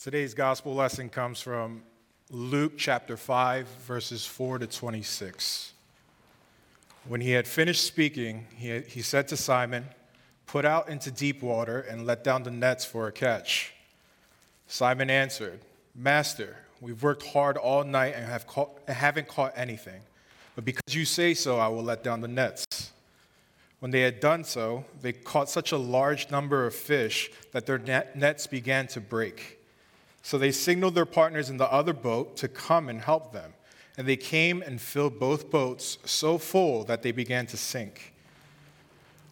Today's gospel lesson comes from Luke chapter 5, verses 4 to 26. When he had finished speaking, he, he said to Simon, Put out into deep water and let down the nets for a catch. Simon answered, Master, we've worked hard all night and have caught, haven't caught anything. But because you say so, I will let down the nets. When they had done so, they caught such a large number of fish that their net, nets began to break. So they signaled their partners in the other boat to come and help them. And they came and filled both boats so full that they began to sink.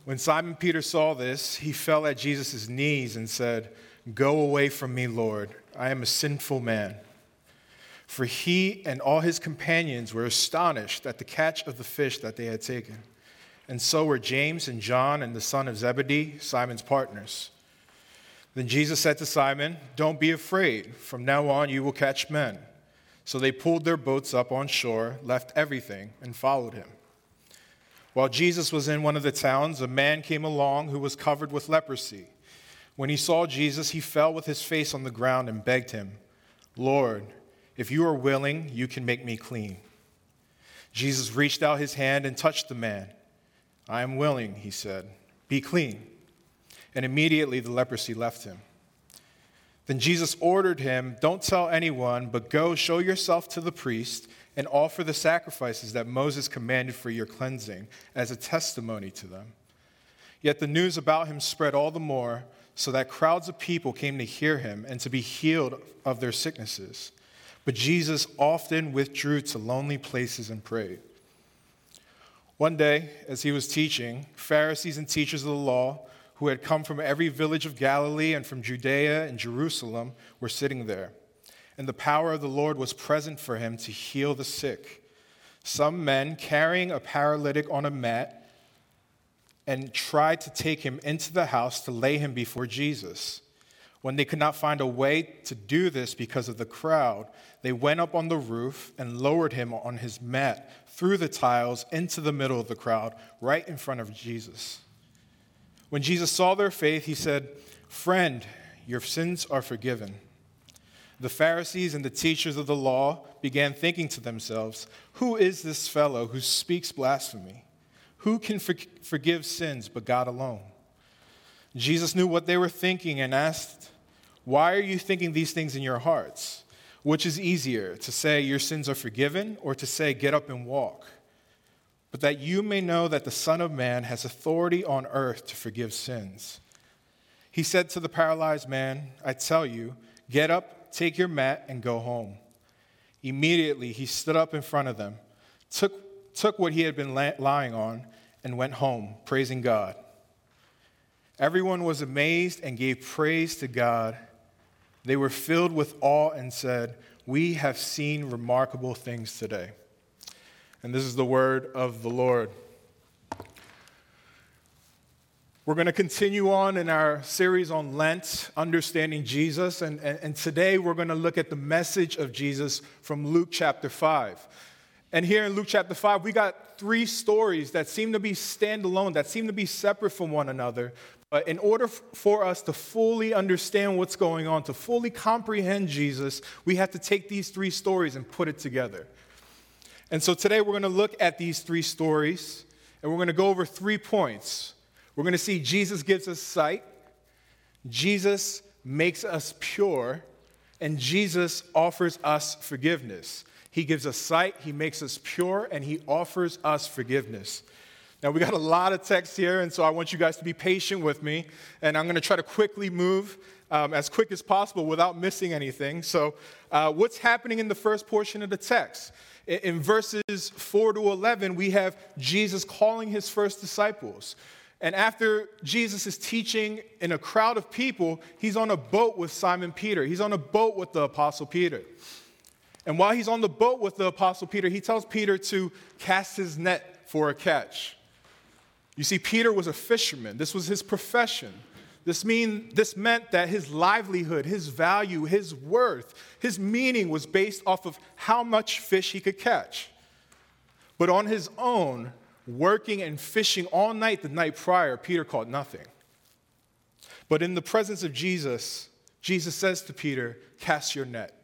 When Simon Peter saw this, he fell at Jesus' knees and said, Go away from me, Lord. I am a sinful man. For he and all his companions were astonished at the catch of the fish that they had taken. And so were James and John and the son of Zebedee, Simon's partners. Then Jesus said to Simon, Don't be afraid. From now on, you will catch men. So they pulled their boats up on shore, left everything, and followed him. While Jesus was in one of the towns, a man came along who was covered with leprosy. When he saw Jesus, he fell with his face on the ground and begged him, Lord, if you are willing, you can make me clean. Jesus reached out his hand and touched the man. I am willing, he said. Be clean. And immediately the leprosy left him. Then Jesus ordered him, Don't tell anyone, but go show yourself to the priest and offer the sacrifices that Moses commanded for your cleansing as a testimony to them. Yet the news about him spread all the more, so that crowds of people came to hear him and to be healed of their sicknesses. But Jesus often withdrew to lonely places and prayed. One day, as he was teaching, Pharisees and teachers of the law who had come from every village of Galilee and from Judea and Jerusalem were sitting there. And the power of the Lord was present for him to heal the sick. Some men, carrying a paralytic on a mat, and tried to take him into the house to lay him before Jesus. When they could not find a way to do this because of the crowd, they went up on the roof and lowered him on his mat through the tiles into the middle of the crowd, right in front of Jesus. When Jesus saw their faith, he said, Friend, your sins are forgiven. The Pharisees and the teachers of the law began thinking to themselves, Who is this fellow who speaks blasphemy? Who can for- forgive sins but God alone? Jesus knew what they were thinking and asked, Why are you thinking these things in your hearts? Which is easier, to say your sins are forgiven or to say get up and walk? But that you may know that the Son of Man has authority on earth to forgive sins. He said to the paralyzed man, I tell you, get up, take your mat, and go home. Immediately he stood up in front of them, took, took what he had been lying on, and went home, praising God. Everyone was amazed and gave praise to God. They were filled with awe and said, We have seen remarkable things today. And this is the word of the Lord. We're going to continue on in our series on Lent, Understanding Jesus. And, and, and, today we're going to look at the message of Jesus from Luke chapter 5. And here in Luke chapter 5, we got three stories that seem to be standalone, that seem to be separate from one another. But in order for us to fully understand what's going on, to fully comprehend Jesus, we have to take these three stories and put it together. And so today we're going to look at these three stories and we're going to go over three points. We're going to see Jesus gives us sight, Jesus makes us pure, and Jesus offers us forgiveness. He gives us sight, He makes us pure, and He offers us forgiveness. Now, we got a lot of text here, and so I want you guys to be patient with me, and I'm going to try to quickly move um, as quick as possible without missing anything. So, uh, what's happening in the first portion of the text? In verses 4 to 11, we have Jesus calling his first disciples. And after Jesus is teaching in a crowd of people, he's on a boat with Simon Peter. He's on a boat with the Apostle Peter. And while he's on the boat with the Apostle Peter, he tells Peter to cast his net for a catch. You see, Peter was a fisherman, this was his profession. This, mean, this meant that his livelihood, his value, his worth, his meaning was based off of how much fish he could catch. But on his own, working and fishing all night the night prior, Peter caught nothing. But in the presence of Jesus, Jesus says to Peter, Cast your net.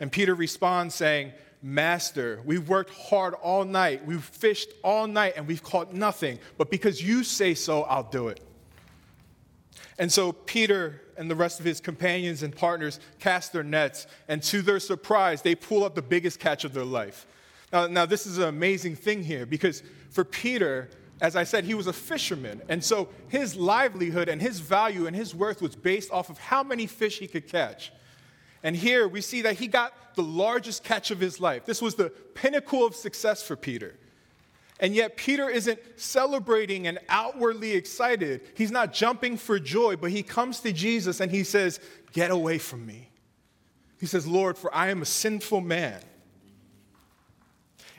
And Peter responds saying, Master, we've worked hard all night, we've fished all night, and we've caught nothing. But because you say so, I'll do it. And so Peter and the rest of his companions and partners cast their nets, and to their surprise, they pull up the biggest catch of their life. Now, now this is an amazing thing here because for Peter, as I said, he was a fisherman. And so his livelihood and his value and his worth was based off of how many fish he could catch. And here we see that he got the largest catch of his life. This was the pinnacle of success for Peter. And yet, Peter isn't celebrating and outwardly excited. He's not jumping for joy, but he comes to Jesus and he says, Get away from me. He says, Lord, for I am a sinful man.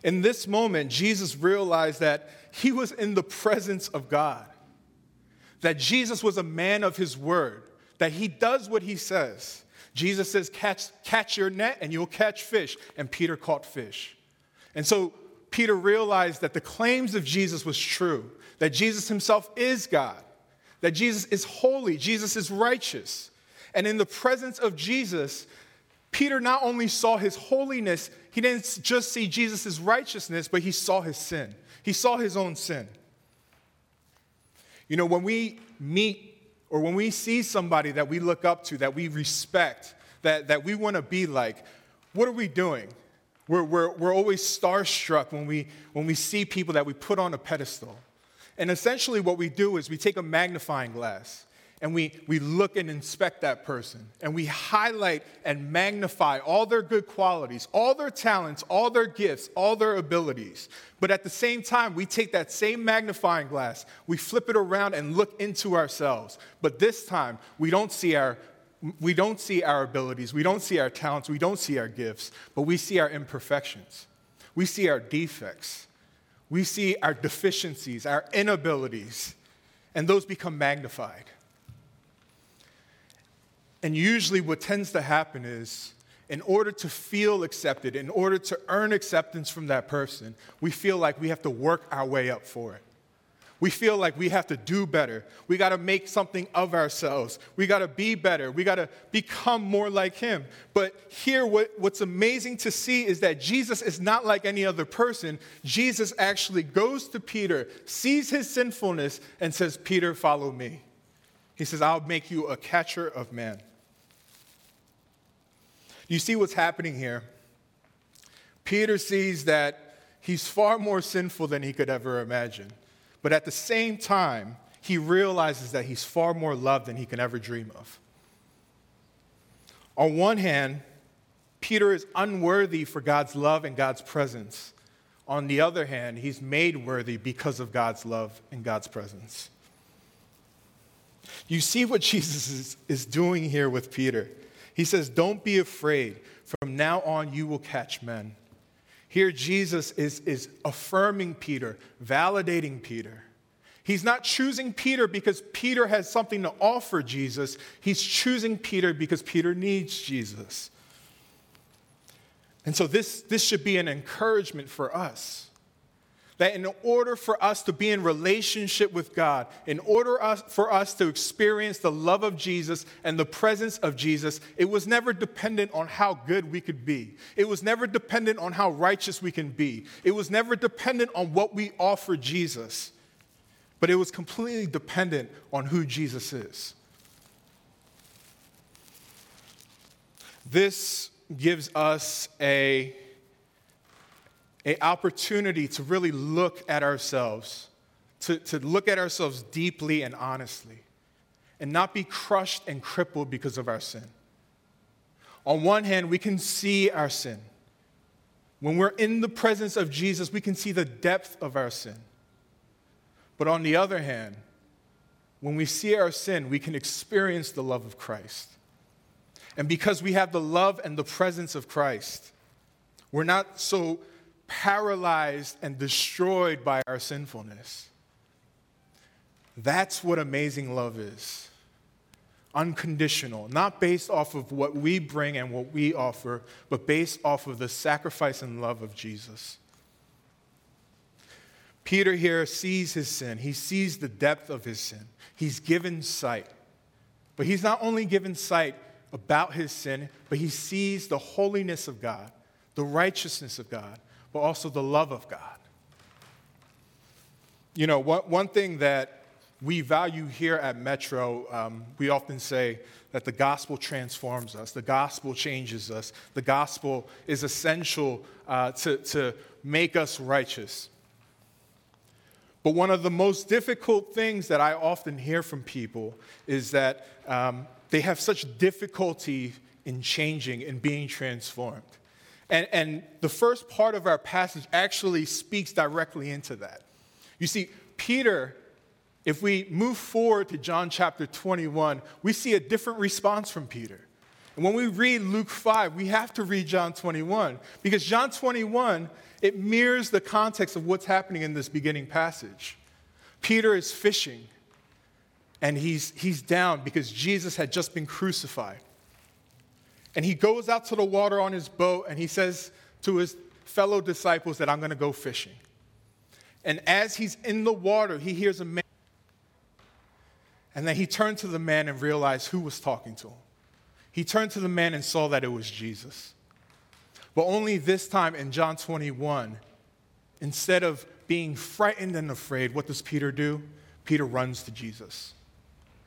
In this moment, Jesus realized that he was in the presence of God, that Jesus was a man of his word, that he does what he says. Jesus says, catch, catch your net and you'll catch fish. And Peter caught fish. And so Peter realized that the claims of Jesus was true, that Jesus himself is God, that Jesus is holy, Jesus is righteous. And in the presence of Jesus, Peter not only saw his holiness, he didn't just see Jesus' righteousness, but he saw his sin. He saw his own sin. You know, when we meet or when we see somebody that we look up to, that we respect, that, that we want to be like, what are we doing? We're, we're, we're always starstruck when we, when we see people that we put on a pedestal. And essentially, what we do is we take a magnifying glass and we, we look and inspect that person and we highlight and magnify all their good qualities, all their talents, all their gifts, all their abilities. But at the same time, we take that same magnifying glass, we flip it around and look into ourselves. But this time, we don't see our we don't see our abilities, we don't see our talents, we don't see our gifts, but we see our imperfections. We see our defects. We see our deficiencies, our inabilities, and those become magnified. And usually, what tends to happen is, in order to feel accepted, in order to earn acceptance from that person, we feel like we have to work our way up for it. We feel like we have to do better. We got to make something of ourselves. We got to be better. We got to become more like Him. But here, what, what's amazing to see is that Jesus is not like any other person. Jesus actually goes to Peter, sees his sinfulness, and says, Peter, follow me. He says, I'll make you a catcher of men. You see what's happening here? Peter sees that he's far more sinful than he could ever imagine. But at the same time, he realizes that he's far more loved than he can ever dream of. On one hand, Peter is unworthy for God's love and God's presence. On the other hand, he's made worthy because of God's love and God's presence. You see what Jesus is, is doing here with Peter. He says, Don't be afraid. From now on, you will catch men. Here, Jesus is, is affirming Peter, validating Peter. He's not choosing Peter because Peter has something to offer Jesus. He's choosing Peter because Peter needs Jesus. And so, this, this should be an encouragement for us that in order for us to be in relationship with God, in order for us to experience the love of Jesus and the presence of Jesus, it was never dependent on how good we could be. It was never dependent on how righteous we can be. It was never dependent on what we offer Jesus. But it was completely dependent on who Jesus is. This gives us a an opportunity to really look at ourselves, to, to look at ourselves deeply and honestly, and not be crushed and crippled because of our sin. On one hand, we can see our sin. When we're in the presence of Jesus, we can see the depth of our sin. But on the other hand, when we see our sin, we can experience the love of Christ. And because we have the love and the presence of Christ, we're not so paralyzed and destroyed by our sinfulness. That's what amazing love is unconditional, not based off of what we bring and what we offer, but based off of the sacrifice and love of Jesus. Peter here sees his sin, he sees the depth of his sin, he's given sight. But he's not only given sight about his sin, but he sees the holiness of God, the righteousness of God, but also the love of God. You know, one, one thing that we value here at Metro, um, we often say that the gospel transforms us, the gospel changes us, the gospel is essential uh, to, to make us righteous. But one of the most difficult things that I often hear from people is that um, they have such difficulty in changing and being transformed. And, and the first part of our passage actually speaks directly into that. You see, Peter, if we move forward to John chapter 21, we see a different response from Peter. And when we read Luke 5, we have to read John 21 because John 21, it mirrors the context of what's happening in this beginning passage. Peter is fishing and he's, he's down because Jesus had just been crucified. And he goes out to the water on his boat and he says to his fellow disciples that I'm going to go fishing. And as he's in the water, he hears a man. And then he turned to the man and realized who was talking to him. He turned to the man and saw that it was Jesus. But only this time in John 21, instead of being frightened and afraid, what does Peter do? Peter runs to Jesus.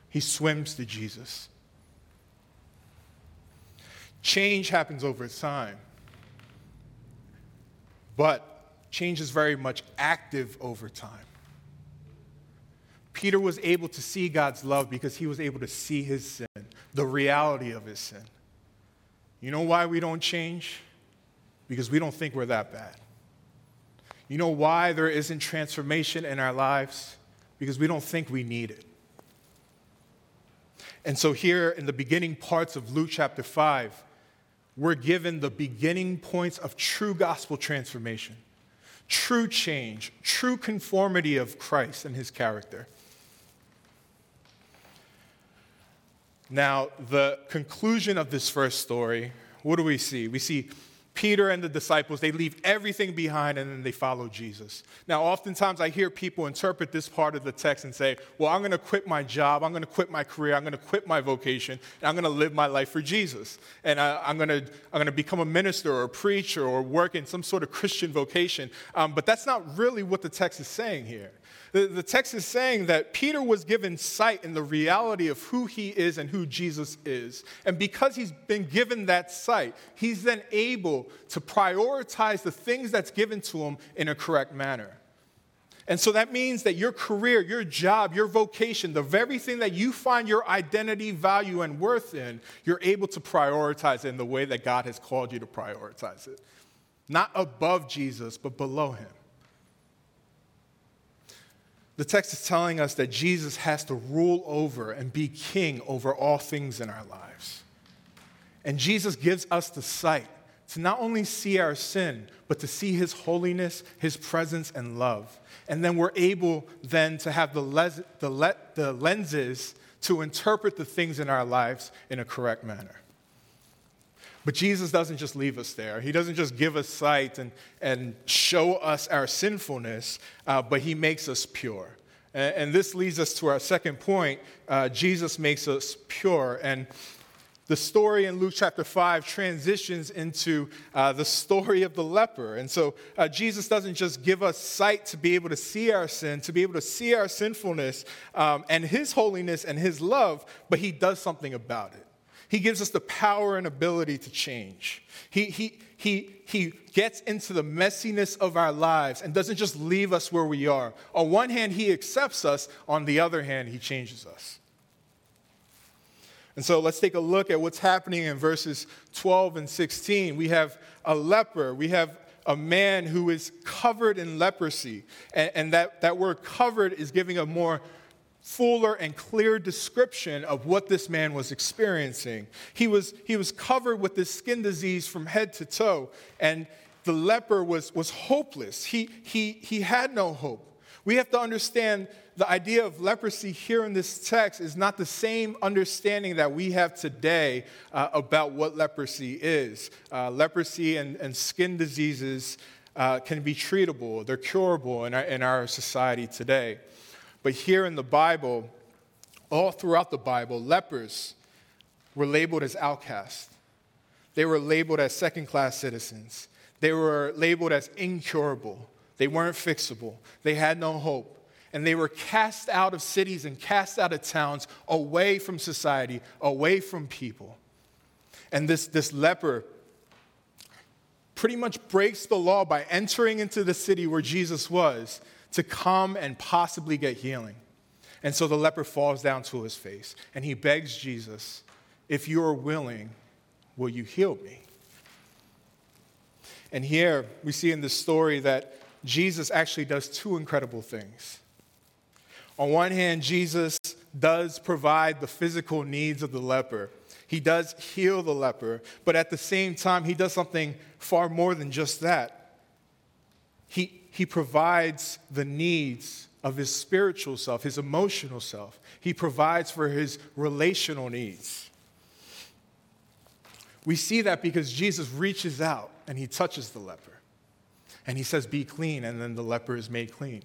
He swims to Jesus. Change happens over time. But change is very much active over time. Peter was able to see God's love because he was able to see his sin, the reality of his sin. You know why we don't change? Because we don't think we're that bad. You know why there isn't transformation in our lives? Because we don't think we need it. And so, here in the beginning parts of Luke chapter 5, we're given the beginning points of true gospel transformation true change, true conformity of Christ and his character. Now, the conclusion of this first story, what do we see? We see Peter and the disciples, they leave everything behind and then they follow Jesus. Now, oftentimes I hear people interpret this part of the text and say, Well, I'm going to quit my job, I'm going to quit my career, I'm going to quit my vocation, and I'm going to live my life for Jesus. And I, am going to, I'm going to become a minister or a preacher or work in some sort of Christian vocation. Um, but that's not really what the text is saying here. The, the text is saying that Peter was given sight in the reality of who he is and who Jesus is. And because he's been given that sight, he's then able to prioritize the things that's given to him in a correct manner. And so that means that your career, your job, your vocation, the very thing that you find your identity, value, and worth in, you're able to prioritize it in the way that God has called you to prioritize it. Not above Jesus, but below him. The text is telling us that Jesus has to rule over and be king over all things in our lives. And Jesus gives us the sight to not only see our sin, but to see his holiness, his presence, and love. And then we're able then to have the, les- the, le- the lenses to interpret the things in our lives in a correct manner. But Jesus doesn't just leave us there. He doesn't just give us sight and, and show us our sinfulness, uh, but He makes us pure. And, and, this leads us to our second point uh, Jesus makes us pure. And the story in Luke chapter 5 transitions into uh, the story of the leper. And so uh, Jesus doesn't just give us sight to be able to see our sin, to be able to see our sinfulness um, and his holiness and his love, but he does something about it. He gives us the power and ability to change. He, he, he, he gets into the messiness of our lives and doesn't just leave us where we are. On one hand, He accepts us, on the other hand, He changes us. And so let's take a look at what's happening in verses 12 and 16. We have a leper, we have a man who is covered in leprosy. And, and that, that word covered is giving a more fuller and clear description of what this man was experiencing. He was, he was covered with this skin disease from head to toe, and the leper was, was hopeless. He, he, he had no hope. We have to understand the idea of leprosy here in this text is not the same understanding that we have today uh, about what leprosy is. Uh, leprosy and, and skin diseases uh, can be treatable, they're curable in our, in our society today. But here in the Bible, all throughout the Bible, lepers were labeled as outcasts. They were labeled as second class citizens. They were labeled as incurable. They weren't fixable. They had no hope. And they were cast out of cities and cast out of towns, away from society, away from people. And this, this leper pretty much breaks the law by entering into the city where Jesus was to come and possibly get healing. And so the leper falls down to his face and he begs Jesus, If you are willing, will you heal me? And here we see in this story that Jesus actually does two incredible things. On one hand, Jesus does provide the physical needs of the leper. He does heal the leper, but at the same time, he does something far more than just that. He, he provides the needs of his spiritual self, his emotional self. He provides for his relational needs. We see that because Jesus reaches out and he touches the leper. And he says, Be clean, and then the leper is made clean.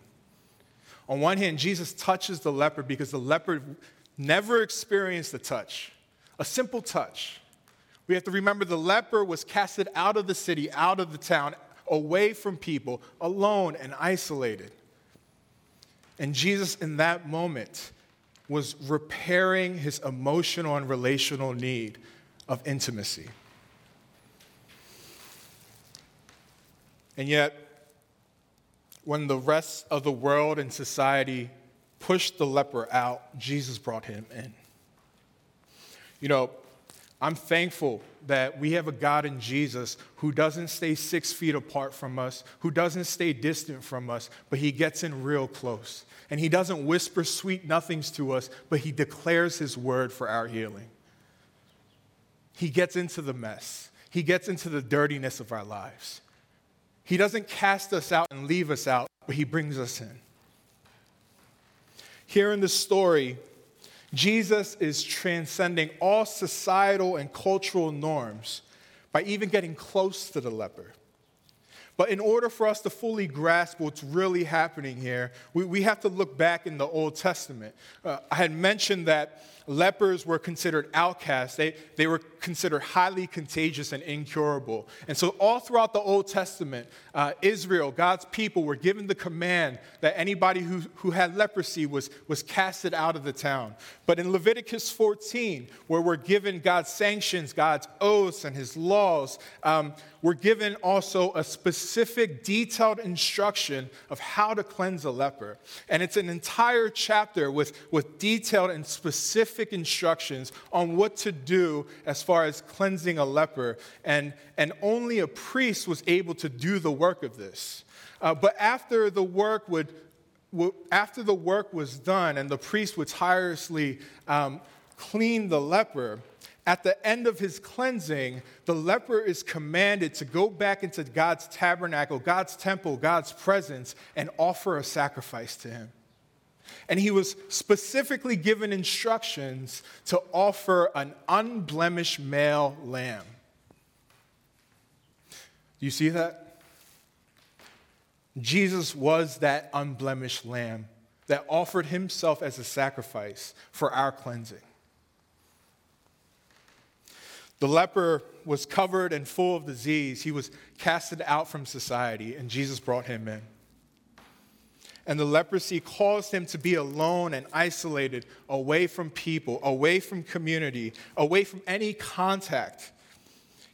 On one hand, Jesus touches the leper because the leper never experienced a touch, a simple touch. We have to remember the leper was casted out of the city, out of the town, away from people, alone and isolated. And Jesus, in that moment, was repairing his emotional and relational need of intimacy. And yet, when the rest of the world and society pushed the leper out, Jesus brought him in. You know, I'm thankful that we have a God in Jesus who doesn't stay six feet apart from us, who doesn't stay distant from us, but he gets in real close. And he doesn't whisper sweet nothings to us, but he declares his word for our healing. He gets into the mess, he gets into the dirtiness of our lives. He doesn't cast us out and leave us out, but he brings us in. Here in the story, Jesus is transcending all societal and cultural norms by even getting close to the leper. But in order for us to fully grasp what's really happening here, we, we have to look back in the Old Testament. Uh, I had mentioned that lepers were considered outcasts, they, they were considered highly contagious and incurable. And so, all throughout the Old Testament, uh, Israel, God's people, were given the command that anybody who, who had leprosy was, was casted out of the town. But in Leviticus 14, where we're given God's sanctions, God's oaths, and his laws, um, we're given also a specific, detailed instruction of how to cleanse a leper. And it's an entire chapter with, with detailed and specific specific instructions on what to do as far as cleansing a leper, and, and only a priest was able to do the work of this. Uh, but after the work would, after the work was done and the priest would tirelessly um, clean the leper, at the end of his cleansing, the leper is commanded to go back into God's tabernacle, God's temple, God's presence, and offer a sacrifice to him. And he was specifically given instructions to offer an unblemished male lamb. Do you see that? Jesus was that unblemished lamb that offered himself as a sacrifice for our cleansing. The leper was covered and full of disease. He was casted out from society, and Jesus brought him in and the leprosy caused him to be alone and isolated, away from people, away from community, away from any contact.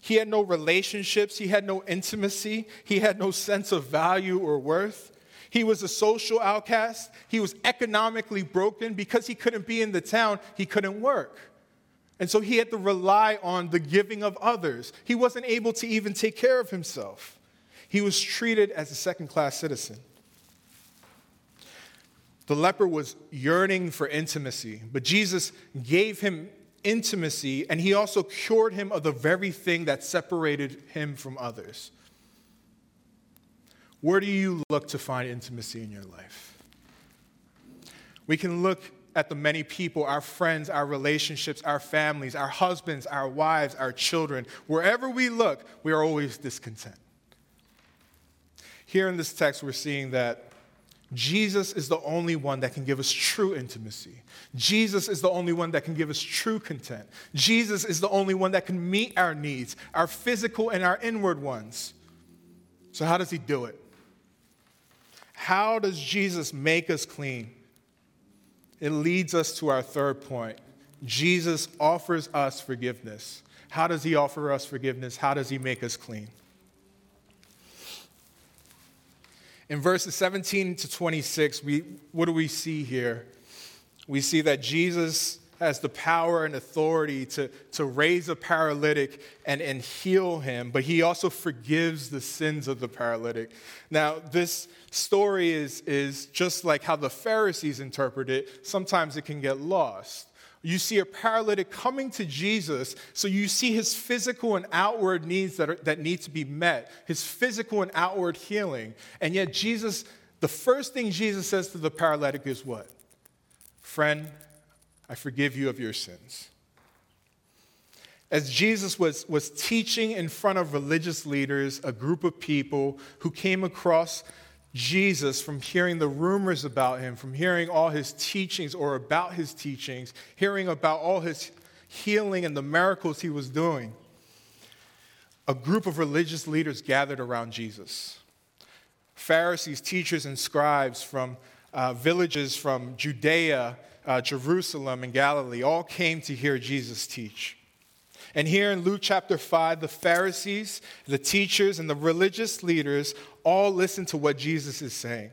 He had no relationships, he had no intimacy, he had no sense of value or worth. He was a social outcast. He was economically broken because he couldn't be in the town, he couldn't work. And so he had to rely on the giving of others. He wasn't able to even take care of himself. He was treated as a second class citizen. The leper was yearning for intimacy, but Jesus gave him intimacy and he also cured him of the very thing that separated him from others. Where do you look to find intimacy in your life? We can look at the many people, our friends, our relationships, our families, our husbands, our wives, our children. Wherever we look, we are always discontent. Here in this text, we're seeing that Jesus is the only one that can give us true intimacy. Jesus is the only one that can give us true content. Jesus is the only one that can meet our needs, our physical and our inward ones. So, how does he do it? How does Jesus make us clean? It leads us to our third point. Jesus offers us forgiveness. How does he offer us forgiveness? How does he make us clean? In verses 17 to 26, we, what do we see here? We see that Jesus has the power and authority to, to raise a paralytic and, and heal him, but he also forgives the sins of the paralytic. Now, this story is, is just like how the Pharisees interpret it. Sometimes it can get lost. You see a paralytic coming to Jesus, so you see his physical and outward needs that, are, that need to be met, his physical and outward healing. And yet, Jesus, the first thing Jesus says to the paralytic is what? Friend, I forgive you of your sins. As Jesus was, was teaching in front of religious leaders, a group of people who came across Jesus from hearing the rumors about him, from hearing all his teachings or about his teachings, hearing about all his healing and the miracles he was doing, a group of religious leaders gathered around Jesus. Pharisees, teachers, and scribes from uh, villages from Judea, uh, Jerusalem, and Galilee all came to hear Jesus teach. And here in Luke chapter 5, the Pharisees, the teachers, and the religious leaders all listened to what Jesus is saying.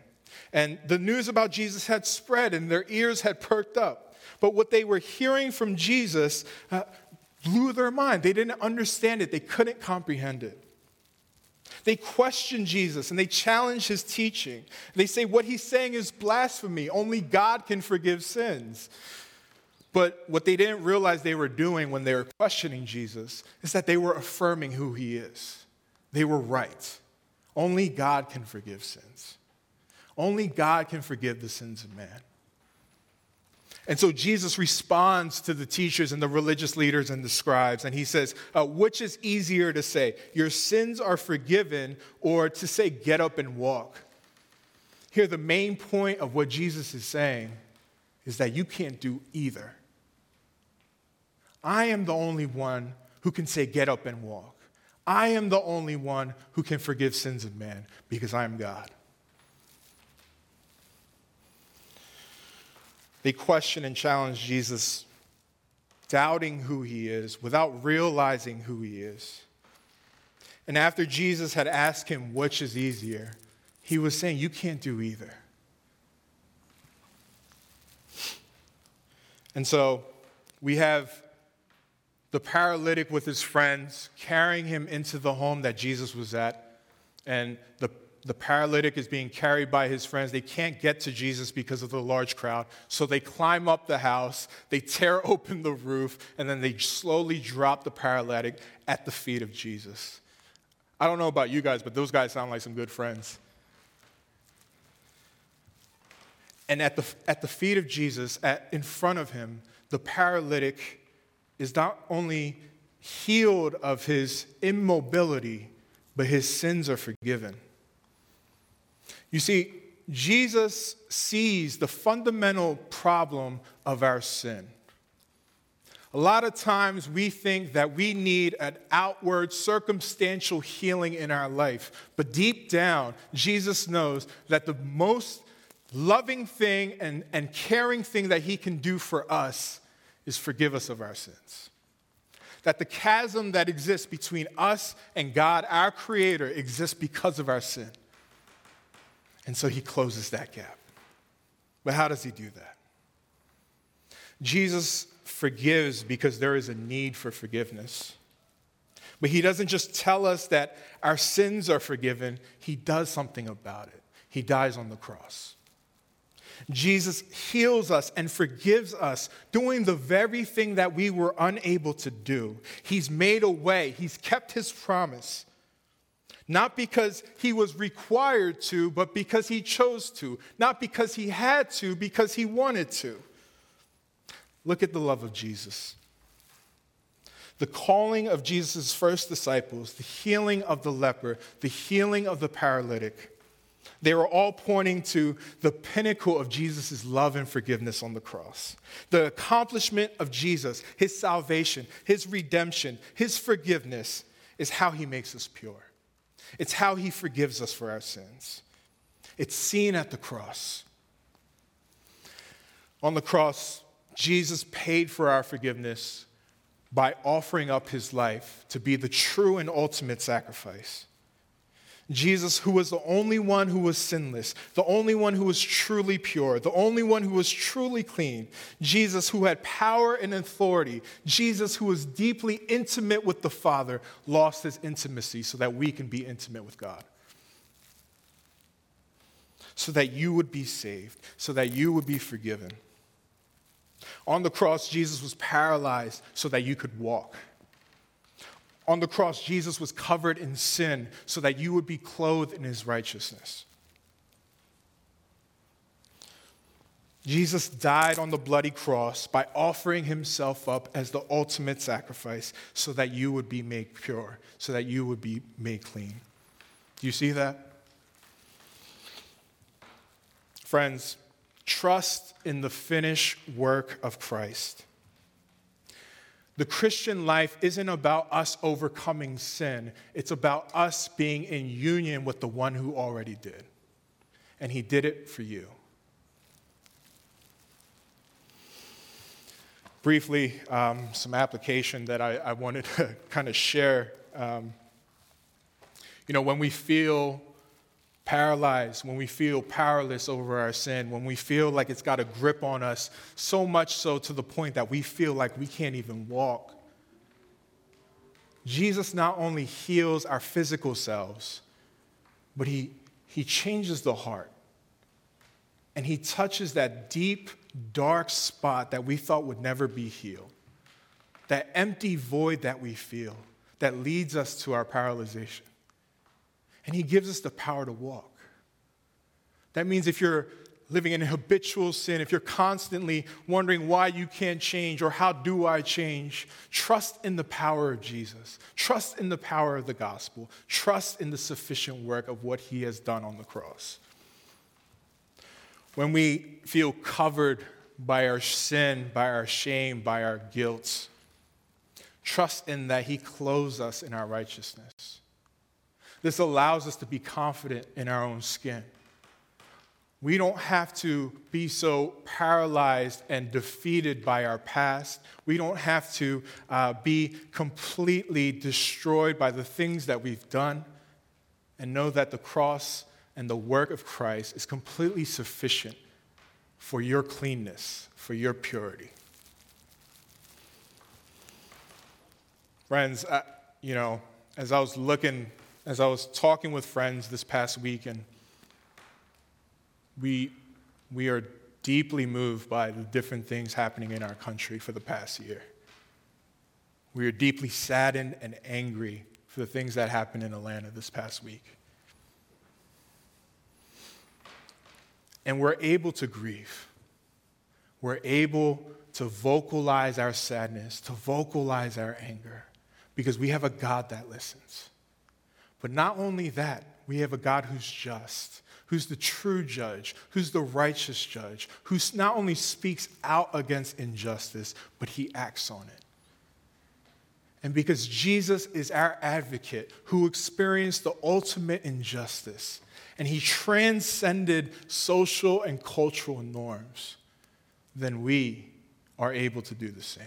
And the news about Jesus had spread and their ears had perked up. But what they were hearing from Jesus uh, blew their mind. They didn't understand it, they couldn't comprehend it. They question Jesus and they challenge his teaching. They say what he's saying is blasphemy. Only God can forgive sins. But what they didn't realize they were doing when they were questioning Jesus is that they were affirming who he is. They were right. Only God can forgive sins. Only God can forgive the sins of man. And so Jesus responds to the teachers and the religious leaders and the scribes, and he says, uh, Which is easier to say, your sins are forgiven, or to say, get up and walk? Here, the main point of what Jesus is saying is that you can't do either. I am the only one who can say, Get up and walk. I am the only one who can forgive sins of man because I am God. They question and challenge Jesus, doubting who he is without realizing who he is. And after Jesus had asked him which is easier, he was saying, You can't do either. And so we have the paralytic with his friends, carrying him into the home that Jesus was at. And the, the paralytic is being carried by his friends. They can't get to Jesus because of the large crowd. So they climb up the house, they tear open the roof, and then they slowly drop the paralytic at the feet of Jesus. I don't know about you guys, but those guys sound like some good friends. And at the, at the feet of Jesus, at, in front of him, the paralytic is not only healed of his immobility, but his sins are forgiven. You see, Jesus sees the fundamental problem of our sin. A lot of times we think that we need an outward circumstantial healing in our life, but deep down, Jesus knows that the most loving thing and, and caring thing that he can do for us is forgive us of our sins. That the chasm that exists between us and God, our Creator, exists because of our sin. And so He closes that gap. But how does He do that? Jesus forgives because there is a need for forgiveness. But He doesn't just tell us that our sins are forgiven, He does something about it. He dies on the cross. Jesus heals us and forgives us, doing the very thing that we were unable to do. He's made a way, He's kept His promise. Not because he was required to, but because he chose to. Not because he had to, because he wanted to. Look at the love of Jesus. The calling of Jesus' first disciples, the healing of the leper, the healing of the paralytic They were all pointing to the pinnacle of Jesus' love and forgiveness on the cross. The accomplishment of Jesus, his salvation, his redemption, his forgiveness, is how he makes us pure. It's how he forgives us for our sins. It's seen at the cross. On the cross, Jesus paid for our forgiveness by offering up his life to be the true and ultimate sacrifice. Jesus, who was the only one who was sinless, the only one who was truly pure, the only one who was truly clean, Jesus, who had power and authority, Jesus, who was deeply intimate with the Father, lost his intimacy so that we can be intimate with God. So that you would be saved, so that you would be forgiven. On the cross, Jesus was paralyzed so that you could walk. On the cross, Jesus was covered in sin so that you would be clothed in his righteousness. Jesus died on the bloody cross by offering himself up as the ultimate sacrifice so that you would be made pure, so that you would be made clean. Do you see that? Friends, trust in the finished work of Christ. The Christian life isn't about us overcoming sin, it's about us being in union with the one who already did. And he did it for you. Briefly, um, some application that I, I, wanted to kind of share. Um, you know, when we feel paralyzed, when we feel powerless over our sin, when we feel like it's got a grip on us, so much so to the point that we feel like we can't even walk. Jesus not only heals our physical selves, but he, he changes the heart. And he touches that deep, dark spot that we thought would never be healed. That empty void that we feel that leads us to our paralyzation and He gives us the power to walk. That means if you're living in habitual sin, if you're constantly wondering why you can't change or how do I change, trust in the power of Jesus. Trust in the power of the gospel. Trust in the sufficient work of what He has done on the cross. When we feel covered by our sin, by our shame, by our guilt, trust in that He clothes us in our righteousness. This allows us to be confident in our own skin. We don't have to be so paralyzed and defeated by our past. We don't have to uh, be completely destroyed by the things that we've done and know that the cross and the work of Christ is completely sufficient for your cleanness, for your purity. Friends, I, you know, as I was looking as I was talking with friends this past week, and we, we are deeply moved by the different things happening in our country for the past year. We are deeply saddened and angry for the things that happened in Atlanta this past week. And we're able to grieve. We're able to vocalize our sadness, to vocalize our anger, because we have a God that listens. But not only that, we have a God who's just, who's the true judge, who's the righteous judge, who not only speaks out against injustice, but he acts on it. And because Jesus is our advocate who experienced the ultimate injustice, and he transcended social and cultural norms, then we are able to do the same.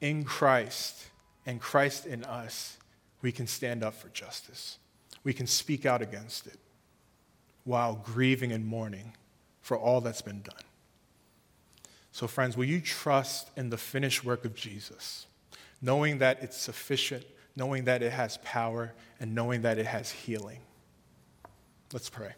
In Christ and Christ in us, we can stand up for justice. We can speak out against it while grieving and mourning for all that's been done. So, friends, will you trust in the finished work of Jesus, knowing that it's sufficient, knowing that it has power, and knowing that it has healing? Let's pray.